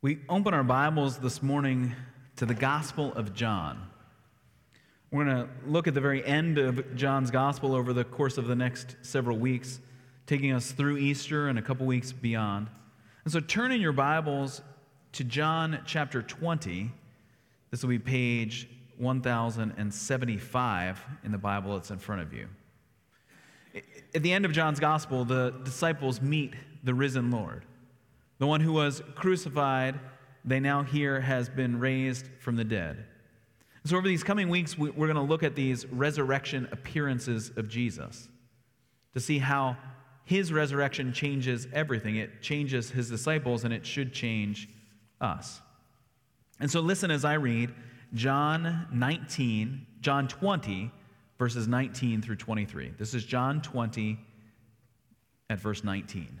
We open our Bibles this morning to the Gospel of John. We're going to look at the very end of John's Gospel over the course of the next several weeks, taking us through Easter and a couple weeks beyond. And so turn in your Bibles to John chapter 20. This will be page 1075 in the Bible that's in front of you. At the end of John's Gospel, the disciples meet the risen Lord. The one who was crucified, they now hear has been raised from the dead. So, over these coming weeks, we're going to look at these resurrection appearances of Jesus to see how his resurrection changes everything. It changes his disciples, and it should change us. And so, listen as I read John 19, John 20, verses 19 through 23. This is John 20 at verse 19.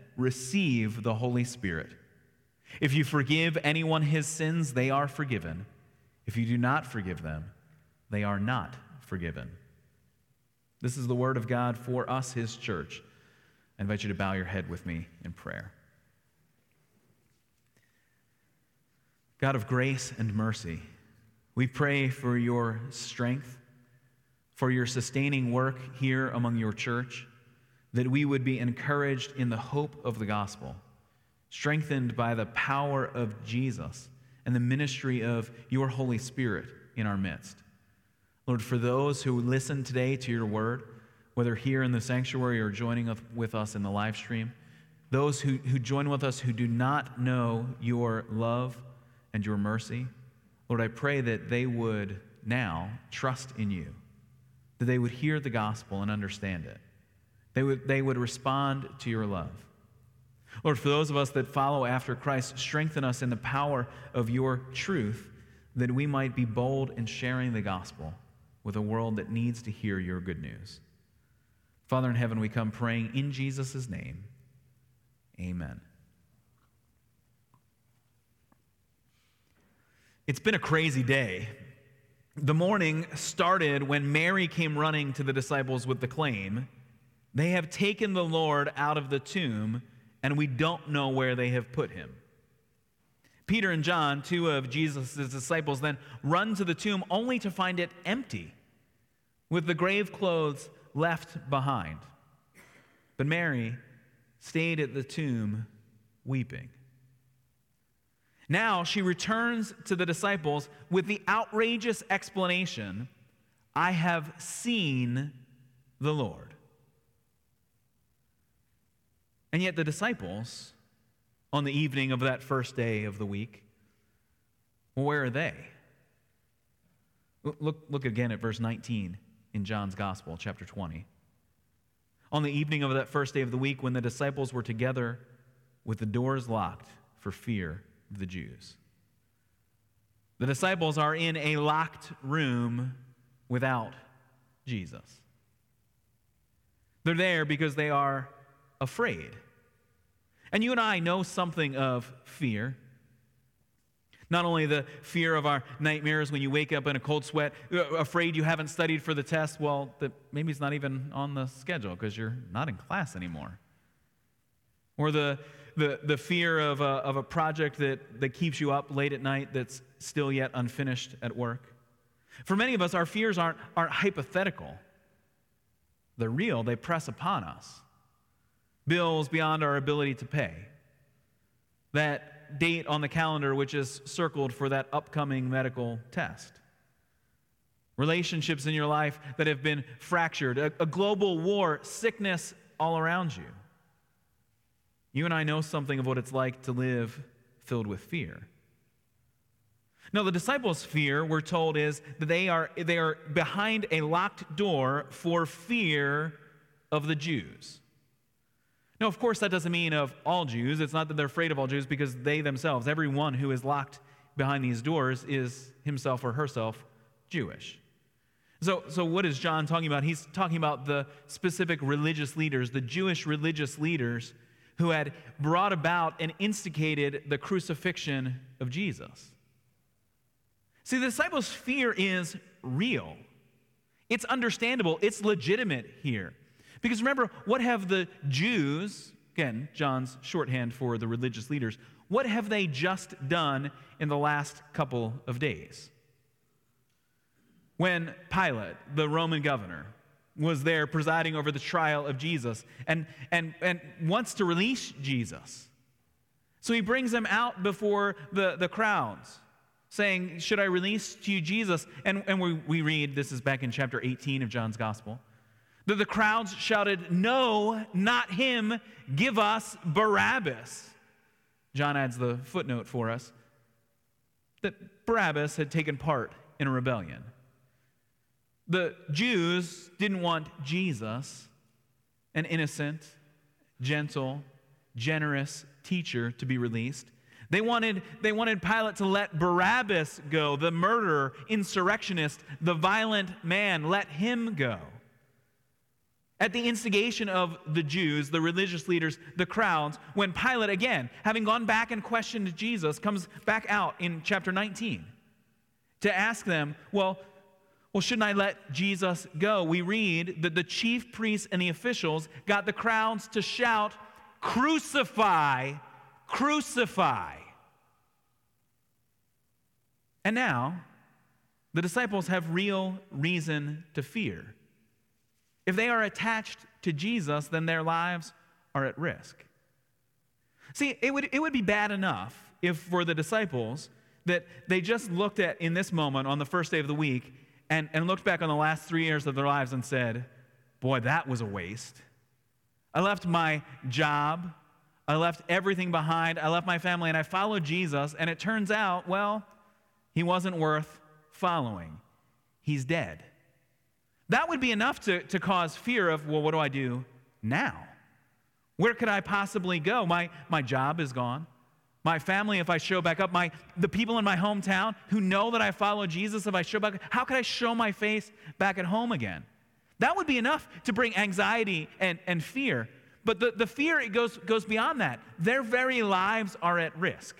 receive the Holy Spirit. If you forgive anyone his sins, they are forgiven. If you do not forgive them, they are not forgiven. This is the word of God for us, his church. I invite you to bow your head with me in prayer. God of grace and mercy, we pray for your strength, for your sustaining work here among your church that we would be encouraged in the hope of the gospel, strengthened by the power of Jesus and the ministry of your Holy Spirit in our midst. Lord, for those who listen today to your word, whether here in the sanctuary or joining with us in the live stream, those who, who join with us who do not know your love and your mercy, Lord, I pray that they would now trust in you, that they would hear the gospel and understand it they would, they would respond to your love. Lord, for those of us that follow after Christ, strengthen us in the power of your truth that we might be bold in sharing the gospel with a world that needs to hear your good news. Father in heaven, we come praying in Jesus' name. Amen. It's been a crazy day. The morning started when Mary came running to the disciples with the claim they have taken the Lord out of the tomb, and we don't know where they have put him. Peter and John, two of Jesus' disciples, then run to the tomb only to find it empty, with the grave clothes left behind. But Mary stayed at the tomb weeping. Now she returns to the disciples with the outrageous explanation I have seen the Lord. And yet, the disciples, on the evening of that first day of the week, where are they? Look, look again at verse 19 in John's Gospel, chapter 20. On the evening of that first day of the week, when the disciples were together with the doors locked for fear of the Jews. The disciples are in a locked room without Jesus. They're there because they are afraid. And you and I know something of fear. Not only the fear of our nightmares when you wake up in a cold sweat, uh, afraid you haven't studied for the test, well, that maybe it's not even on the schedule because you're not in class anymore. Or the, the, the fear of a, of a project that, that keeps you up late at night that's still yet unfinished at work. For many of us, our fears aren't, aren't hypothetical, they're real, they press upon us bills beyond our ability to pay. That date on the calendar, which is circled for that upcoming medical test. Relationships in your life that have been fractured, a, a global war, sickness all around you. You and I know something of what it's like to live filled with fear. Now, the disciples' fear, we're told, is that they are, they are behind a locked door for fear of the Jews. Now, of course, that doesn't mean of all Jews. It's not that they're afraid of all Jews because they themselves, everyone who is locked behind these doors, is himself or herself Jewish. So, so what is John talking about? He's talking about the specific religious leaders, the Jewish religious leaders who had brought about and instigated the crucifixion of Jesus. See, the disciples' fear is real. It's understandable. It's legitimate here. Because remember, what have the Jews, again, John's shorthand for the religious leaders, what have they just done in the last couple of days? When Pilate, the Roman governor, was there presiding over the trial of Jesus and, and, and wants to release Jesus. So he brings him out before the, the crowds, saying, Should I release to you Jesus? And, and we, we read, this is back in chapter 18 of John's Gospel, that the crowds shouted, No, not him, give us Barabbas. John adds the footnote for us that Barabbas had taken part in a rebellion. The Jews didn't want Jesus, an innocent, gentle, generous teacher, to be released. They wanted, they wanted Pilate to let Barabbas go, the murderer, insurrectionist, the violent man, let him go. At the instigation of the Jews, the religious leaders, the crowds, when Pilate, again, having gone back and questioned Jesus, comes back out in chapter 19 to ask them, Well, well, shouldn't I let Jesus go? We read that the chief priests and the officials got the crowds to shout, Crucify, crucify. And now, the disciples have real reason to fear. If they are attached to Jesus, then their lives are at risk. See, it would, it would be bad enough if for the disciples that they just looked at in this moment on the first day of the week and, and looked back on the last three years of their lives and said, Boy, that was a waste. I left my job, I left everything behind, I left my family, and I followed Jesus, and it turns out, well, he wasn't worth following. He's dead. That would be enough to, to cause fear of, well, what do I do now? Where could I possibly go? My, my job is gone. My family, if I show back up, my, the people in my hometown who know that I follow Jesus, if I show back, how could I show my face back at home again? That would be enough to bring anxiety and, and fear. But the, the fear, it goes, goes beyond that. Their very lives are at risk.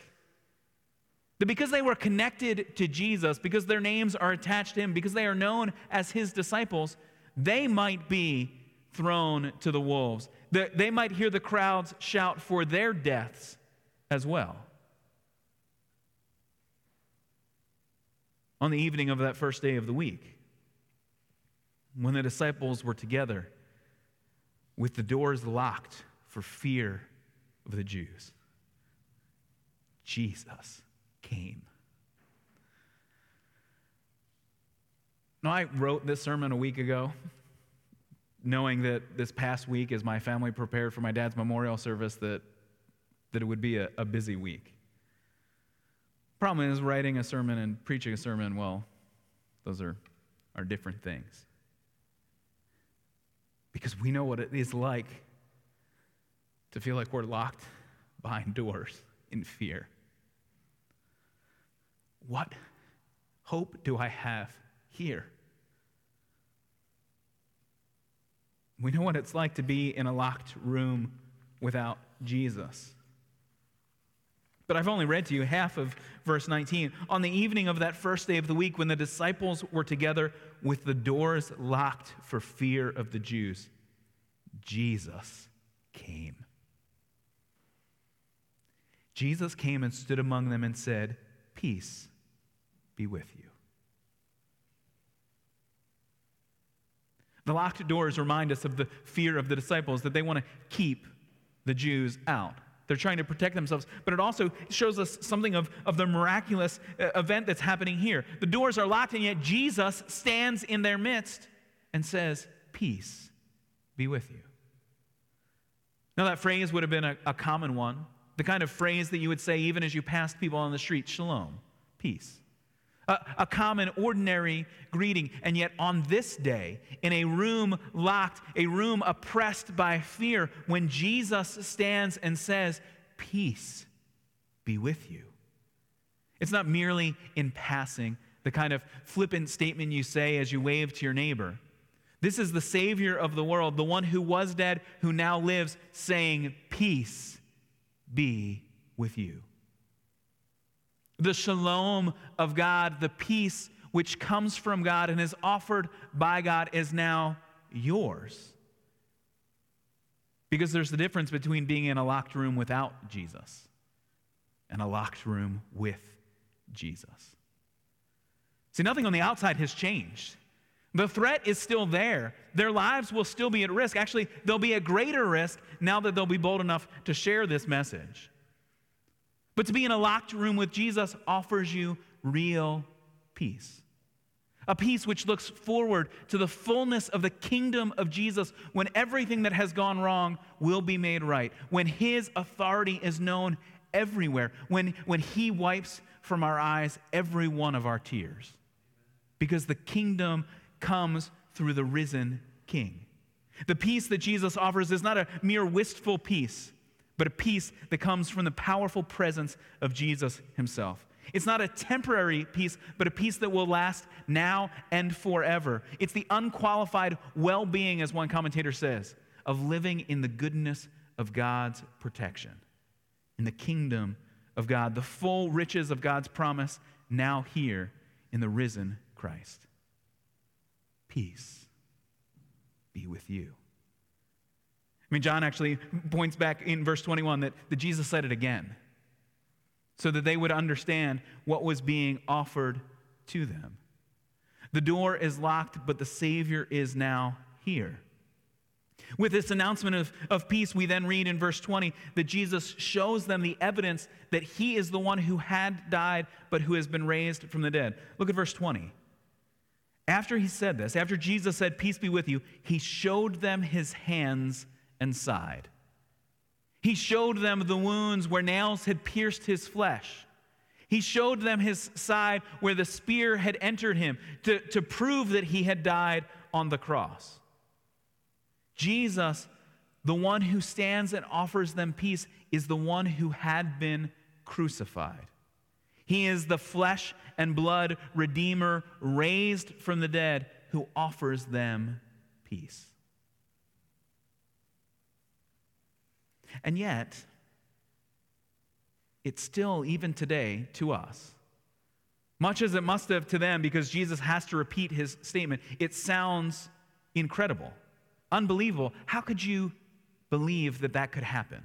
That because they were connected to Jesus, because their names are attached to him, because they are known as his disciples, they might be thrown to the wolves. That They might hear the crowds shout for their deaths as well. On the evening of that first day of the week, when the disciples were together with the doors locked for fear of the Jews, Jesus came. Now, I wrote this sermon a week ago, knowing that this past week, as my family prepared for my dad's memorial service, that that it would be a, a busy week. Problem is, writing a sermon and preaching a sermon, well, those are, are different things. Because we know what it is like to feel like we're locked behind doors in fear. What hope do I have here? We know what it's like to be in a locked room without Jesus. But I've only read to you half of verse 19. On the evening of that first day of the week, when the disciples were together with the doors locked for fear of the Jews, Jesus came. Jesus came and stood among them and said, Peace be with you. The locked doors remind us of the fear of the disciples that they want to keep the Jews out. They're trying to protect themselves. But it also shows us something of, of the miraculous uh, event that's happening here. The doors are locked, and yet Jesus stands in their midst and says, Peace be with you. Now, that phrase would have been a, a common one, the kind of phrase that you would say even as you passed people on the street Shalom, peace. A, a, common, ordinary greeting. And yet, on this day, in a room locked, a room oppressed by fear, when Jesus stands and says, Peace be with you. It's not merely in passing, the kind of flippant statement you say as you wave to your neighbor. This is the Savior of the world, the one who was dead, who now lives, saying, Peace be with you. The shalom of God, the peace which comes from God and is offered by God, is now yours. Because there's the difference between being in a locked room without Jesus and a locked room with Jesus. See, nothing on the outside has changed. The threat is still there. Their lives will still be at risk. Actually, they'll be at greater risk now that they'll be bold enough to share this message. But to be in a locked room with Jesus offers you real peace. A peace which looks forward to the fullness of the kingdom of Jesus when everything that has gone wrong will be made right, when his authority is known everywhere, when, when he wipes from our eyes every one of our tears. Because the kingdom comes through the risen King. The peace that Jesus offers is not a mere wistful peace, but a peace that comes from the powerful presence of Jesus himself. It's not a temporary peace, but a peace that will last now and forever. It's the unqualified well being, as one commentator says, of living in the goodness of God's protection, in the kingdom of God, the full riches of God's promise now here in the risen Christ peace be with you. I mean, John actually points back in verse 21 that, that Jesus said it again so that they would understand what was being offered to them. The door is locked, but the Savior is now here. With this announcement of, of peace, we then read in verse 20 that Jesus shows them the evidence that he is the one who had died, but who has been raised from the dead. Look at verse 20. After he said this, after Jesus said, Peace be with you, he showed them his hands and side. He showed them the wounds where nails had pierced his flesh. He showed them his side where the spear had entered him to, to prove that he had died on the cross. Jesus, the one who stands and offers them peace, is the one who had been crucified. He is the flesh and blood Redeemer raised from the dead who offers them peace. And yet, it's still, even today, to us, much as it must have to them because Jesus has to repeat his statement, it sounds incredible, unbelievable. How could you believe that that could happen?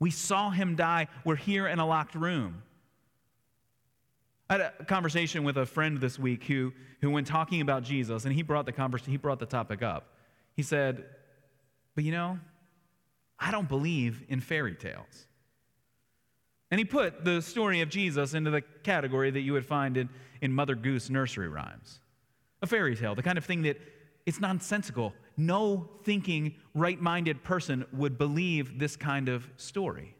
We saw him die. We're here in a locked room. I had a conversation with a friend this week who, who when talking about Jesus, and he brought the conversation, he brought the topic up. He said, But you know, I don't believe in fairy tales. And he put the story of Jesus into the category that you would find in, in Mother Goose nursery rhymes. A fairy tale, the kind of thing that it's nonsensical. No thinking, right minded person would believe this kind of story.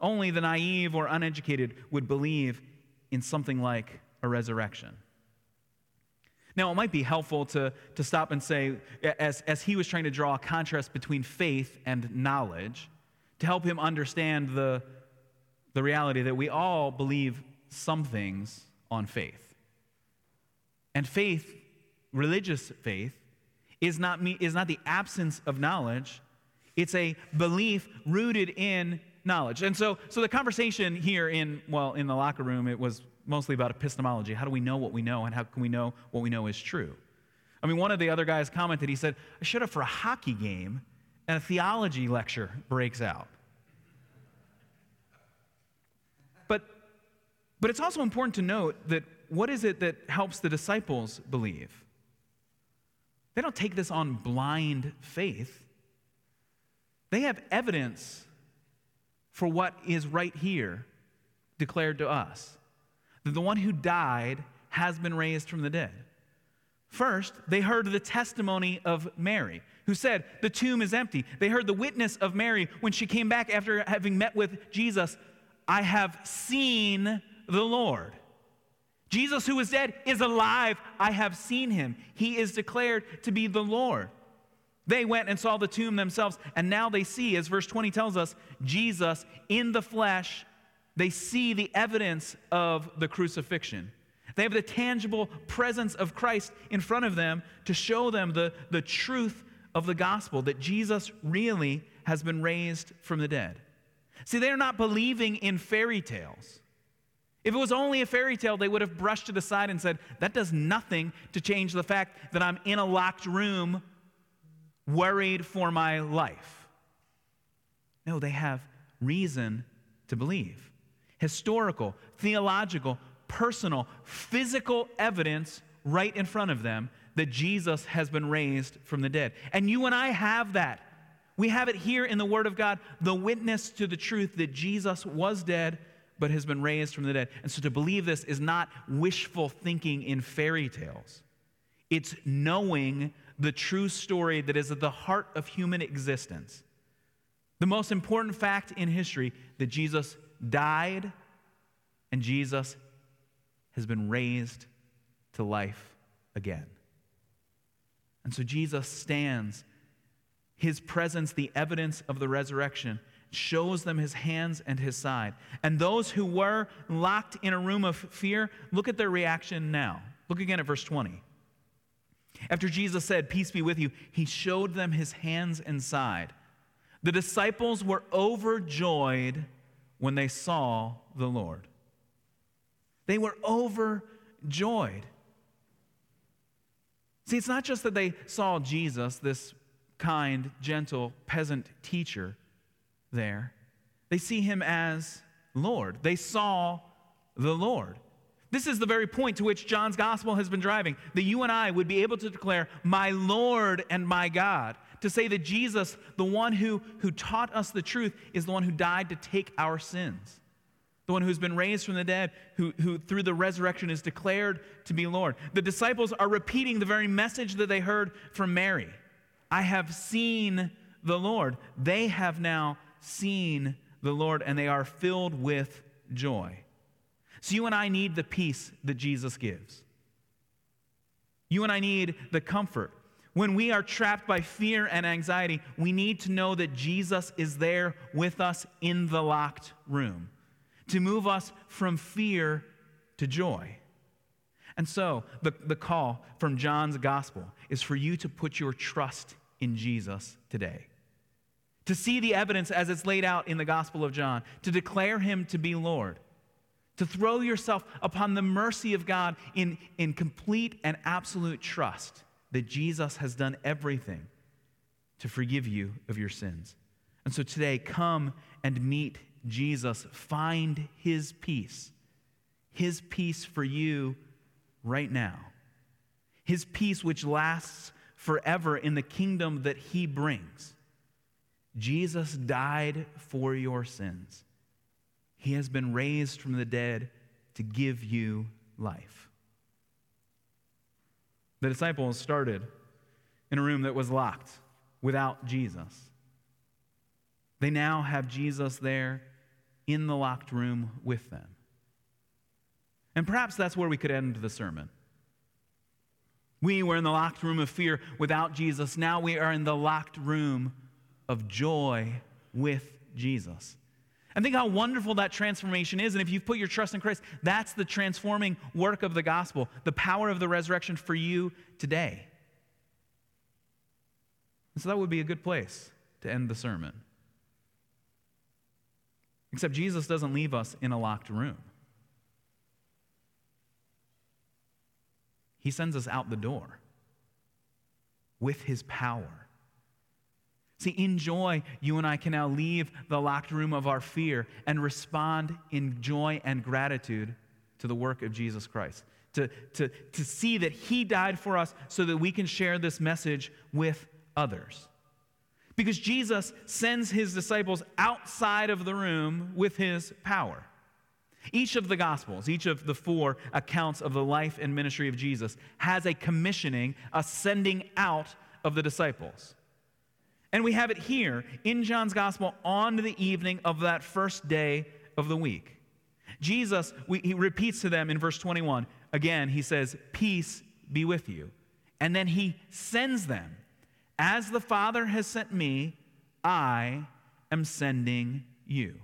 Only the naive or uneducated would believe in something like a resurrection. Now, it might be helpful to, to stop and say, as, as he was trying to draw a contrast between faith and knowledge, to help him understand the, the reality that we all believe some things on faith. And faith, religious faith, is not, me, is not the absence of knowledge, it's a belief rooted in knowledge. And so, so the conversation here in, well, in the locker room, it was mostly about epistemology. How do we know what we know, and how can we know what we know is true? I mean, one of the other guys commented, he said, I showed up for a hockey game, and a theology lecture breaks out. But, but it's also important to note that what is it that helps the disciples believe? They don't take this on blind faith. They have evidence for what is right here declared to us that the one who died has been raised from the dead. First, they heard the testimony of Mary, who said, The tomb is empty. They heard the witness of Mary when she came back after having met with Jesus I have seen the Lord. Jesus, who was dead, is alive. I have seen him. He is declared to be the Lord. They went and saw the tomb themselves, and now they see, as verse 20 tells us, Jesus in the flesh. They see the evidence of the crucifixion. They have the tangible presence of Christ in front of them to show them the, the truth of the gospel that Jesus really has been raised from the dead. See, they're not believing in fairy tales. If it was only a fairy tale, they would have brushed it aside and said, That does nothing to change the fact that I'm in a locked room worried for my life. No, they have reason to believe. Historical, theological, personal, physical evidence right in front of them that Jesus has been raised from the dead. And you and I have that. We have it here in the Word of God, the witness to the truth that Jesus was dead but has been raised from the dead. And so to believe this is not wishful thinking in fairy tales, it's knowing the true story that is at the heart of human existence. The most important fact in history that Jesus died and Jesus has been raised to life again. And so Jesus stands, his presence, the evidence of the resurrection, shows them his hands and his side. And those who were locked in a room of fear, look at their reaction now. Look again at verse 20. After Jesus said, Peace be with you, he showed them his hands and side. The disciples were overjoyed when they saw the Lord. They were overjoyed. See, it's not just that they saw Jesus, this kind, gentle peasant teacher, there. They see him as Lord. They saw the Lord. This is the very point to which John's gospel has been driving that you and I would be able to declare, My Lord and my God. To say that Jesus, the one who, who taught us the truth, is the one who died to take our sins. The one who's been raised from the dead, who, who through the resurrection is declared to be Lord. The disciples are repeating the very message that they heard from Mary I have seen the Lord. They have now seen the Lord and they are filled with joy. So you and I need the peace that Jesus gives. You and I need the comfort. When we are trapped by fear and anxiety, we need to know that Jesus is there with us in the locked room to move us from fear to joy. And so, the, the call from John's gospel is for you to put your trust in Jesus today to see the evidence as it's laid out in the Gospel of John, to declare him to be Lord, to throw yourself upon the mercy of God in, in complete and absolute trust that Jesus has done everything to forgive you of your sins. And so today, come and meet Jesus. Find his peace, his peace for you right now, his peace which lasts forever in the kingdom that he brings. Jesus died for your sins. He has been raised from the dead to give you life. The disciples started in a room that was locked without Jesus. They now have Jesus there in the locked room with them. And perhaps that's where we could end the sermon. We were in the locked room of fear without Jesus. Now we are in the locked room of joy with Jesus. And think how wonderful that transformation is. And if you've put your trust in Christ, that's the transforming work of the gospel, the power of the resurrection for you today. And so that would be a good place to end the sermon. Except Jesus doesn't leave us in a locked room, He sends us out the door with His power See, in joy, you and I can now leave the locked room of our fear and respond in joy and gratitude to the work of Jesus Christ. To, to, to see that He died for us so that we can share this message with others. Because Jesus sends His disciples outside of the room with His power. Each of the Gospels, each of the four accounts of the life and ministry of Jesus, has a commissioning, a sending out of the disciples. And we have it here in John's gospel on the evening of that first day of the week. Jesus, we, he repeats to them in verse 21. Again, he says, Peace be with you. And then he sends them. As the Father has sent me, I am sending you.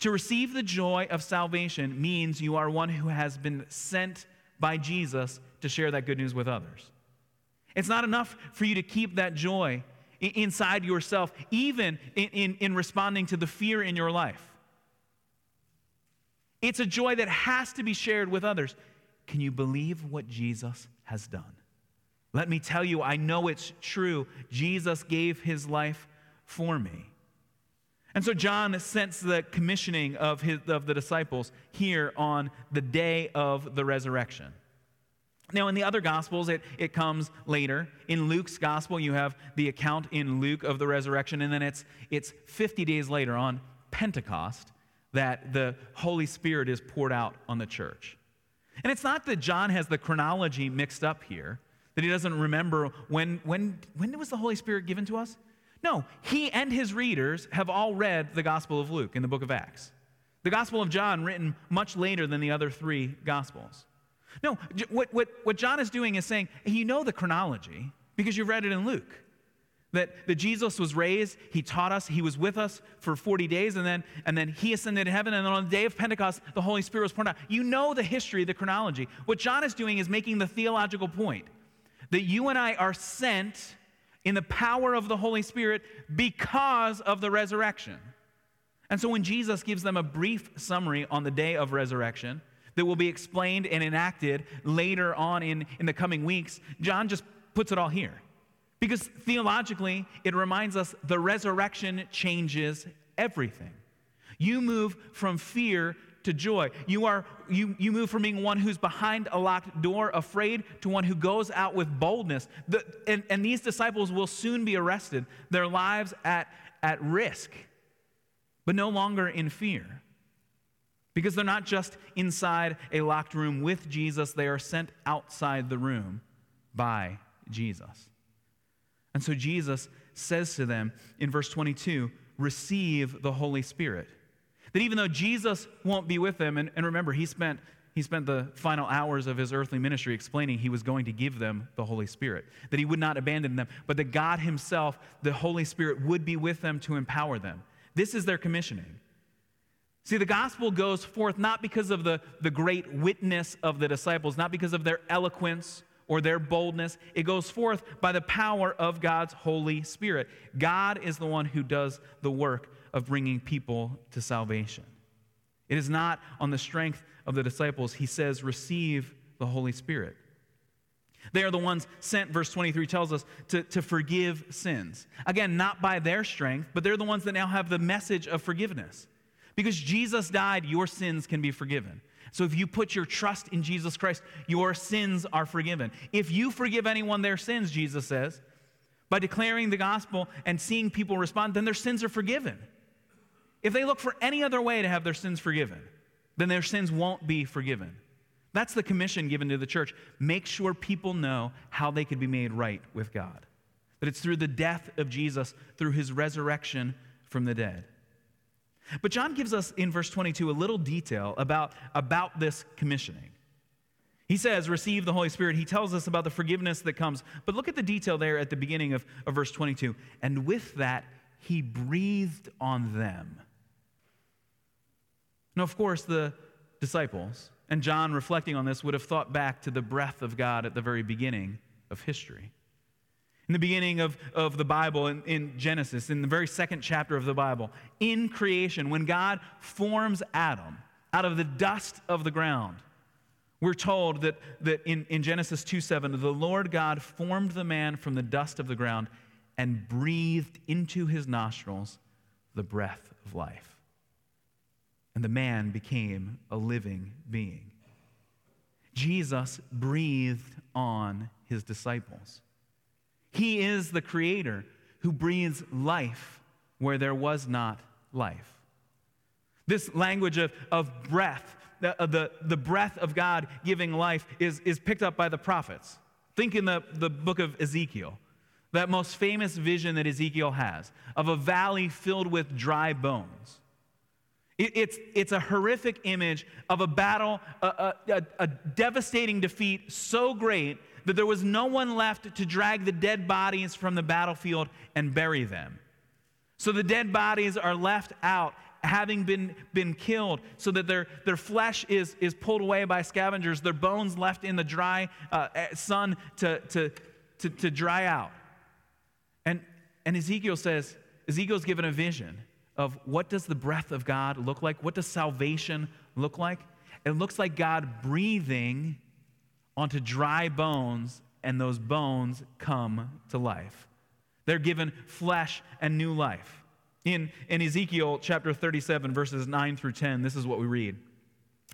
To receive the joy of salvation means you are one who has been sent by Jesus to share that good news with others. It's not enough for you to keep that joy inside yourself, even in, in, in, responding to the fear in your life. It's a joy that has to be shared with others. Can you believe what Jesus has done? Let me tell you, I know it's true. Jesus gave his life for me. And so John sends the commissioning of, his, of the disciples here on the day of the resurrection. Now, in the other Gospels, it, it comes later. In Luke's Gospel, you have the account in Luke of the resurrection, and then it's, it's 50 days later on Pentecost that the Holy Spirit is poured out on the church. And it's not that John has the chronology mixed up here, that he doesn't remember when, when, when was the Holy Spirit given to us? No, he and his readers have all read the Gospel of Luke in the book of Acts. The Gospel of John, written much later than the other three Gospels. No, what, what, what John is doing is saying, you know the chronology because you've read it in Luke. That, that Jesus was raised, he taught us, he was with us for 40 days, and then, and then he ascended to heaven, and then on the day of Pentecost, the Holy Spirit was poured out. You know the history, the chronology. What John is doing is making the theological point that you and I are sent in the power of the Holy Spirit because of the resurrection. And so when Jesus gives them a brief summary on the day of resurrection, that will be explained and enacted later on in, in the coming weeks, John just puts it all here. Because theologically, it reminds us the resurrection changes everything. You move from fear to joy. You, are, you, you move from being one who's behind a locked door, afraid, to one who goes out with boldness. The, and, and these disciples will soon be arrested, their lives at, at risk, but no longer in fear. Because they're not just inside a locked room with Jesus, they are sent outside the room by Jesus. And so Jesus says to them in verse 22 receive the Holy Spirit. That even though Jesus won't be with them, and, and remember, he spent, he spent the final hours of his earthly ministry explaining he was going to give them the Holy Spirit, that he would not abandon them, but that God himself, the Holy Spirit, would be with them to empower them. This is their commissioning. See, the gospel goes forth not because of the, the great witness of the disciples, not because of their eloquence or their boldness. It goes forth by the power of God's Holy Spirit. God is the one who does the work of bringing people to salvation. It is not on the strength of the disciples. He says, receive the Holy Spirit. They are the ones sent, verse 23 tells us, to, to forgive sins. Again, not by their strength, but they're the ones that now have the message of forgiveness. Because Jesus died, your sins can be forgiven. So if you put your trust in Jesus Christ, your sins are forgiven. If you forgive anyone their sins, Jesus says, by declaring the gospel and seeing people respond, then their sins are forgiven. If they look for any other way to have their sins forgiven, then their sins won't be forgiven. That's the commission given to the church. Make sure people know how they could be made right with God. That it's through the death of Jesus, through his resurrection from the dead. But John gives us in verse 22 a little detail about, about this commissioning. He says, Receive the Holy Spirit. He tells us about the forgiveness that comes. But look at the detail there at the beginning of, of verse 22. And with that, he breathed on them. Now, of course, the disciples, and John reflecting on this, would have thought back to the breath of God at the very beginning of history. In the beginning of, of the Bible, in, in Genesis, in the very second chapter of the Bible, in creation, when God forms Adam out of the dust of the ground, we're told that, that in, in Genesis 2 7, the Lord God formed the man from the dust of the ground and breathed into his nostrils the breath of life. And the man became a living being. Jesus breathed on his disciples. He is the creator who breathes life where there was not life. This language of, of breath, the, uh, the, the breath of God giving life, is, is picked up by the prophets. Think in the, the book of Ezekiel, that most famous vision that Ezekiel has of a valley filled with dry bones. It, it's, it's a horrific image of a battle, a, a, a devastating defeat so great that there was no one left to drag the dead bodies from the battlefield and bury them. So the dead bodies are left out, having been, been killed, so that their, their flesh is, is pulled away by scavengers, their bones left in the dry uh, eh, sun to, to, to, to dry out. And, and Ezekiel says, Ezekiel's given a vision of what does the breath of God look like? What does salvation look like? It looks like God breathing onto dry bones, and those bones come to life. They're given flesh and new life. In, in Ezekiel chapter 37, verses 9 through 10, this is what we read.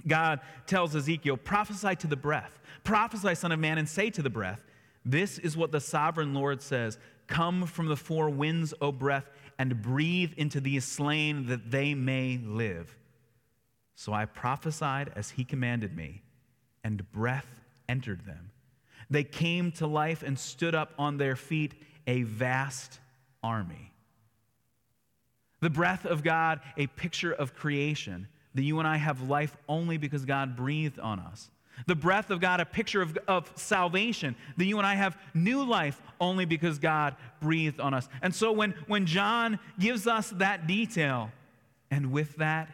God tells Ezekiel, prophesy to the breath. Prophesy, son of man, and say to the breath, This is what the sovereign Lord says Come from the four winds, O breath, and breathe into these slain that they may live. So I prophesied as he commanded me, and breath entered them. They came to life and stood up on their feet, a vast army. The breath of God, a picture of creation, that you and I have life only because God breathed on us. The breath of God, a picture of, of salvation, that you and I have new life only because God breathed on us. And so when, when John gives us that detail, and with that,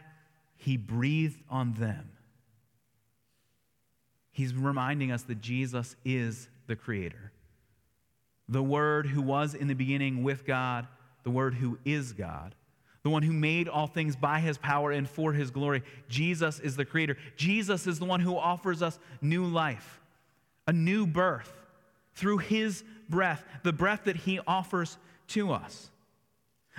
he breathed on them, he's reminding us that Jesus is the Creator. The Word who was in the beginning with God, the Word who is God the one who made all things by his power and for his glory. Jesus is the creator. Jesus is the one who offers us new life, a new birth through his breath, the breath that he offers to us.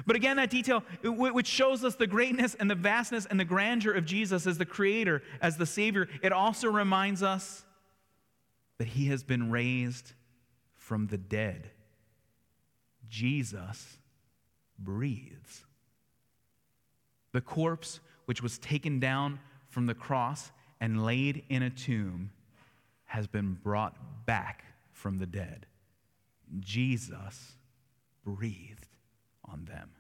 But again, that detail, which shows us the greatness and the vastness and the grandeur of Jesus as the creator, as the savior, it also reminds us that he has been raised from the dead. Jesus breathes. The corpse, which was taken down from the cross and laid in a tomb, has been brought back from the dead. Jesus breathed on them.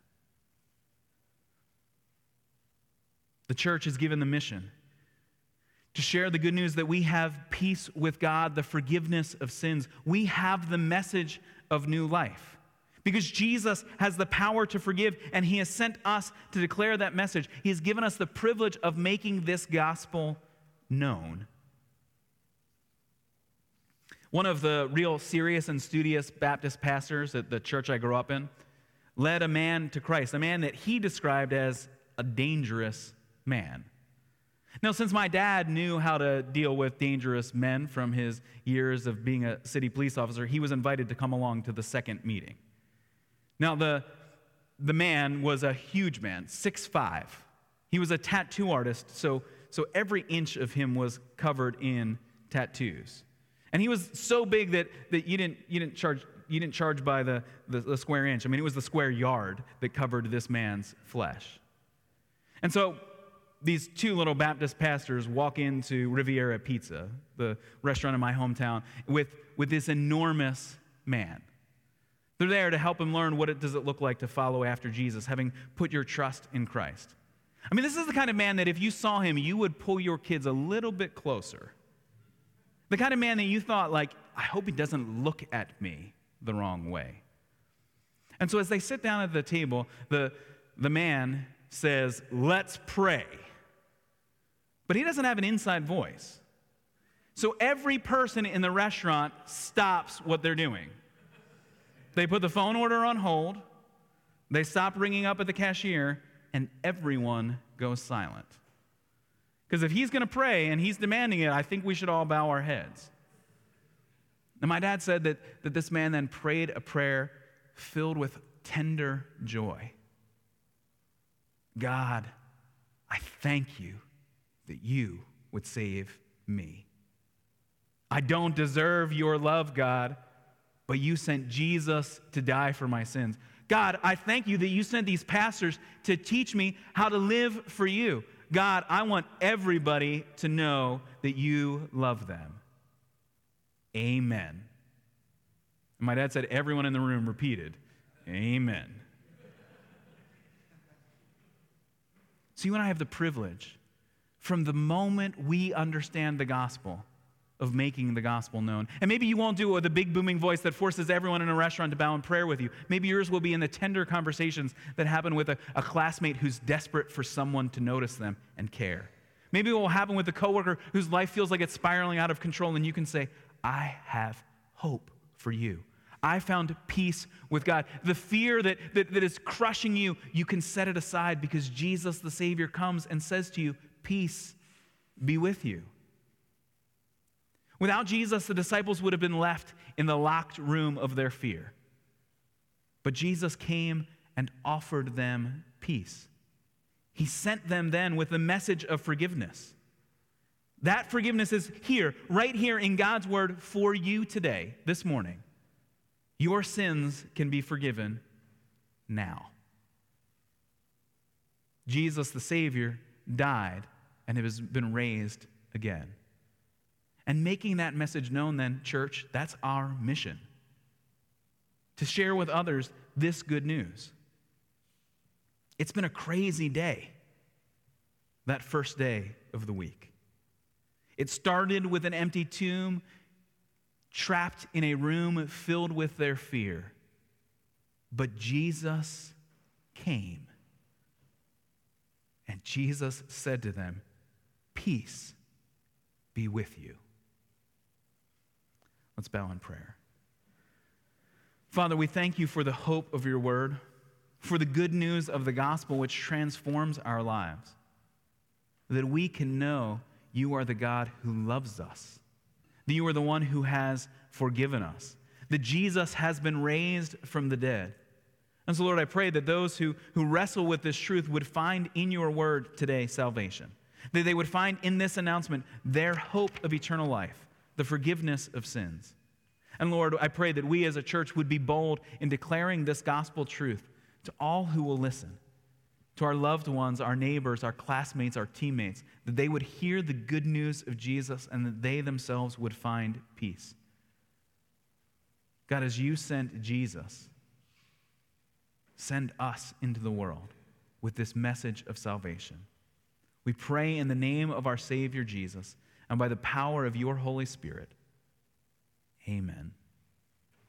The church is given the mission to share the good news that we have peace with God, the forgiveness of sins. We have the message of new life. Because Jesus has the power to forgive, and He has sent us to declare that message. He has given us the privilege of making this gospel known. One of the real serious and studious Baptist pastors at the church I grew up in led a man to Christ, a man that he described as a dangerous man. Now, since my dad knew how to deal with dangerous men from his years of being a city police officer, he was invited to come along to the second meeting. Now, the, the man was a huge man, six five. He was a tattoo artist, so, so every inch of him was covered in tattoos. And he was so big that, that you, didn't, you, didn't charge, you didn't charge by the, the, the square inch. I mean, it was the square yard that covered this man's flesh. And so these two little Baptist pastors walk into Riviera Pizza, the restaurant in my hometown, with, with this enormous man. They're there to help him learn what it does it look like to follow after Jesus, having put your trust in Christ. I mean, this is the kind of man that if you saw him, you would pull your kids a little bit closer. The kind of man that you thought, like, I hope he doesn't look at me the wrong way. And so as they sit down at the table, the, the man says, Let's pray. But he doesn't have an inside voice. So every person in the restaurant stops what they're doing. They put the phone order on hold, they stop ringing up at the cashier, and everyone goes silent. Because if he's going to pray and he's demanding it, I think we should all bow our heads. And my dad said that, that this man then prayed a prayer filled with tender joy. God, I thank you that you would save me. I don't deserve your love, God but you sent Jesus to die for my sins. God, I thank you that you sent these pastors to teach me how to live for you. God, I want everybody to know that you love them. Amen. And my dad said, everyone in the room repeated, Amen. So you and I have the privilege from the moment we understand the gospel of making the gospel known. And maybe you won't do it with a big booming voice that forces everyone in a restaurant to bow in prayer with you. Maybe yours will be in the tender conversations that happen with a, a classmate who's desperate for someone to notice them and care. Maybe it will happen with a coworker whose life feels like it's spiraling out of control, and you can say, I have hope for you. I found peace with God. The fear that, that, that is crushing you, you can set it aside because Jesus, the Savior, comes and says to you, Peace be with you. Without Jesus, the disciples would have been left in the locked room of their fear. But Jesus came and offered them peace. He sent them then with the message of forgiveness. That forgiveness is here, right here in God's word for you today, this morning. Your sins can be forgiven now. Jesus, the Savior, died and has been raised again. And making that message known, then, church, that's our mission to share with others this good news. It's been a crazy day, that first day of the week. It started with an empty tomb, trapped in a room filled with their fear. But Jesus came. And Jesus said to them, Peace be with you. Let's bow in prayer. Father, we thank you for the hope of your word, for the good news of the gospel which transforms our lives, that we can know you are the God who loves us, that you are the one who has forgiven us, that Jesus has been raised from the dead. And so, Lord, I pray that those who, who wrestle with this truth would find in your word today salvation, that they would find in this announcement their hope of eternal life the forgiveness of sins. And Lord, I pray that we as a church would be bold in declaring this gospel truth to all who will listen, to our loved ones, our neighbors, our classmates, our teammates, that they would hear the good news of Jesus and that they themselves would find peace. God, as you sent Jesus, send us into the world with this message of salvation. We pray in the name of our Savior Jesus and by the power of your Holy Spirit. Amen.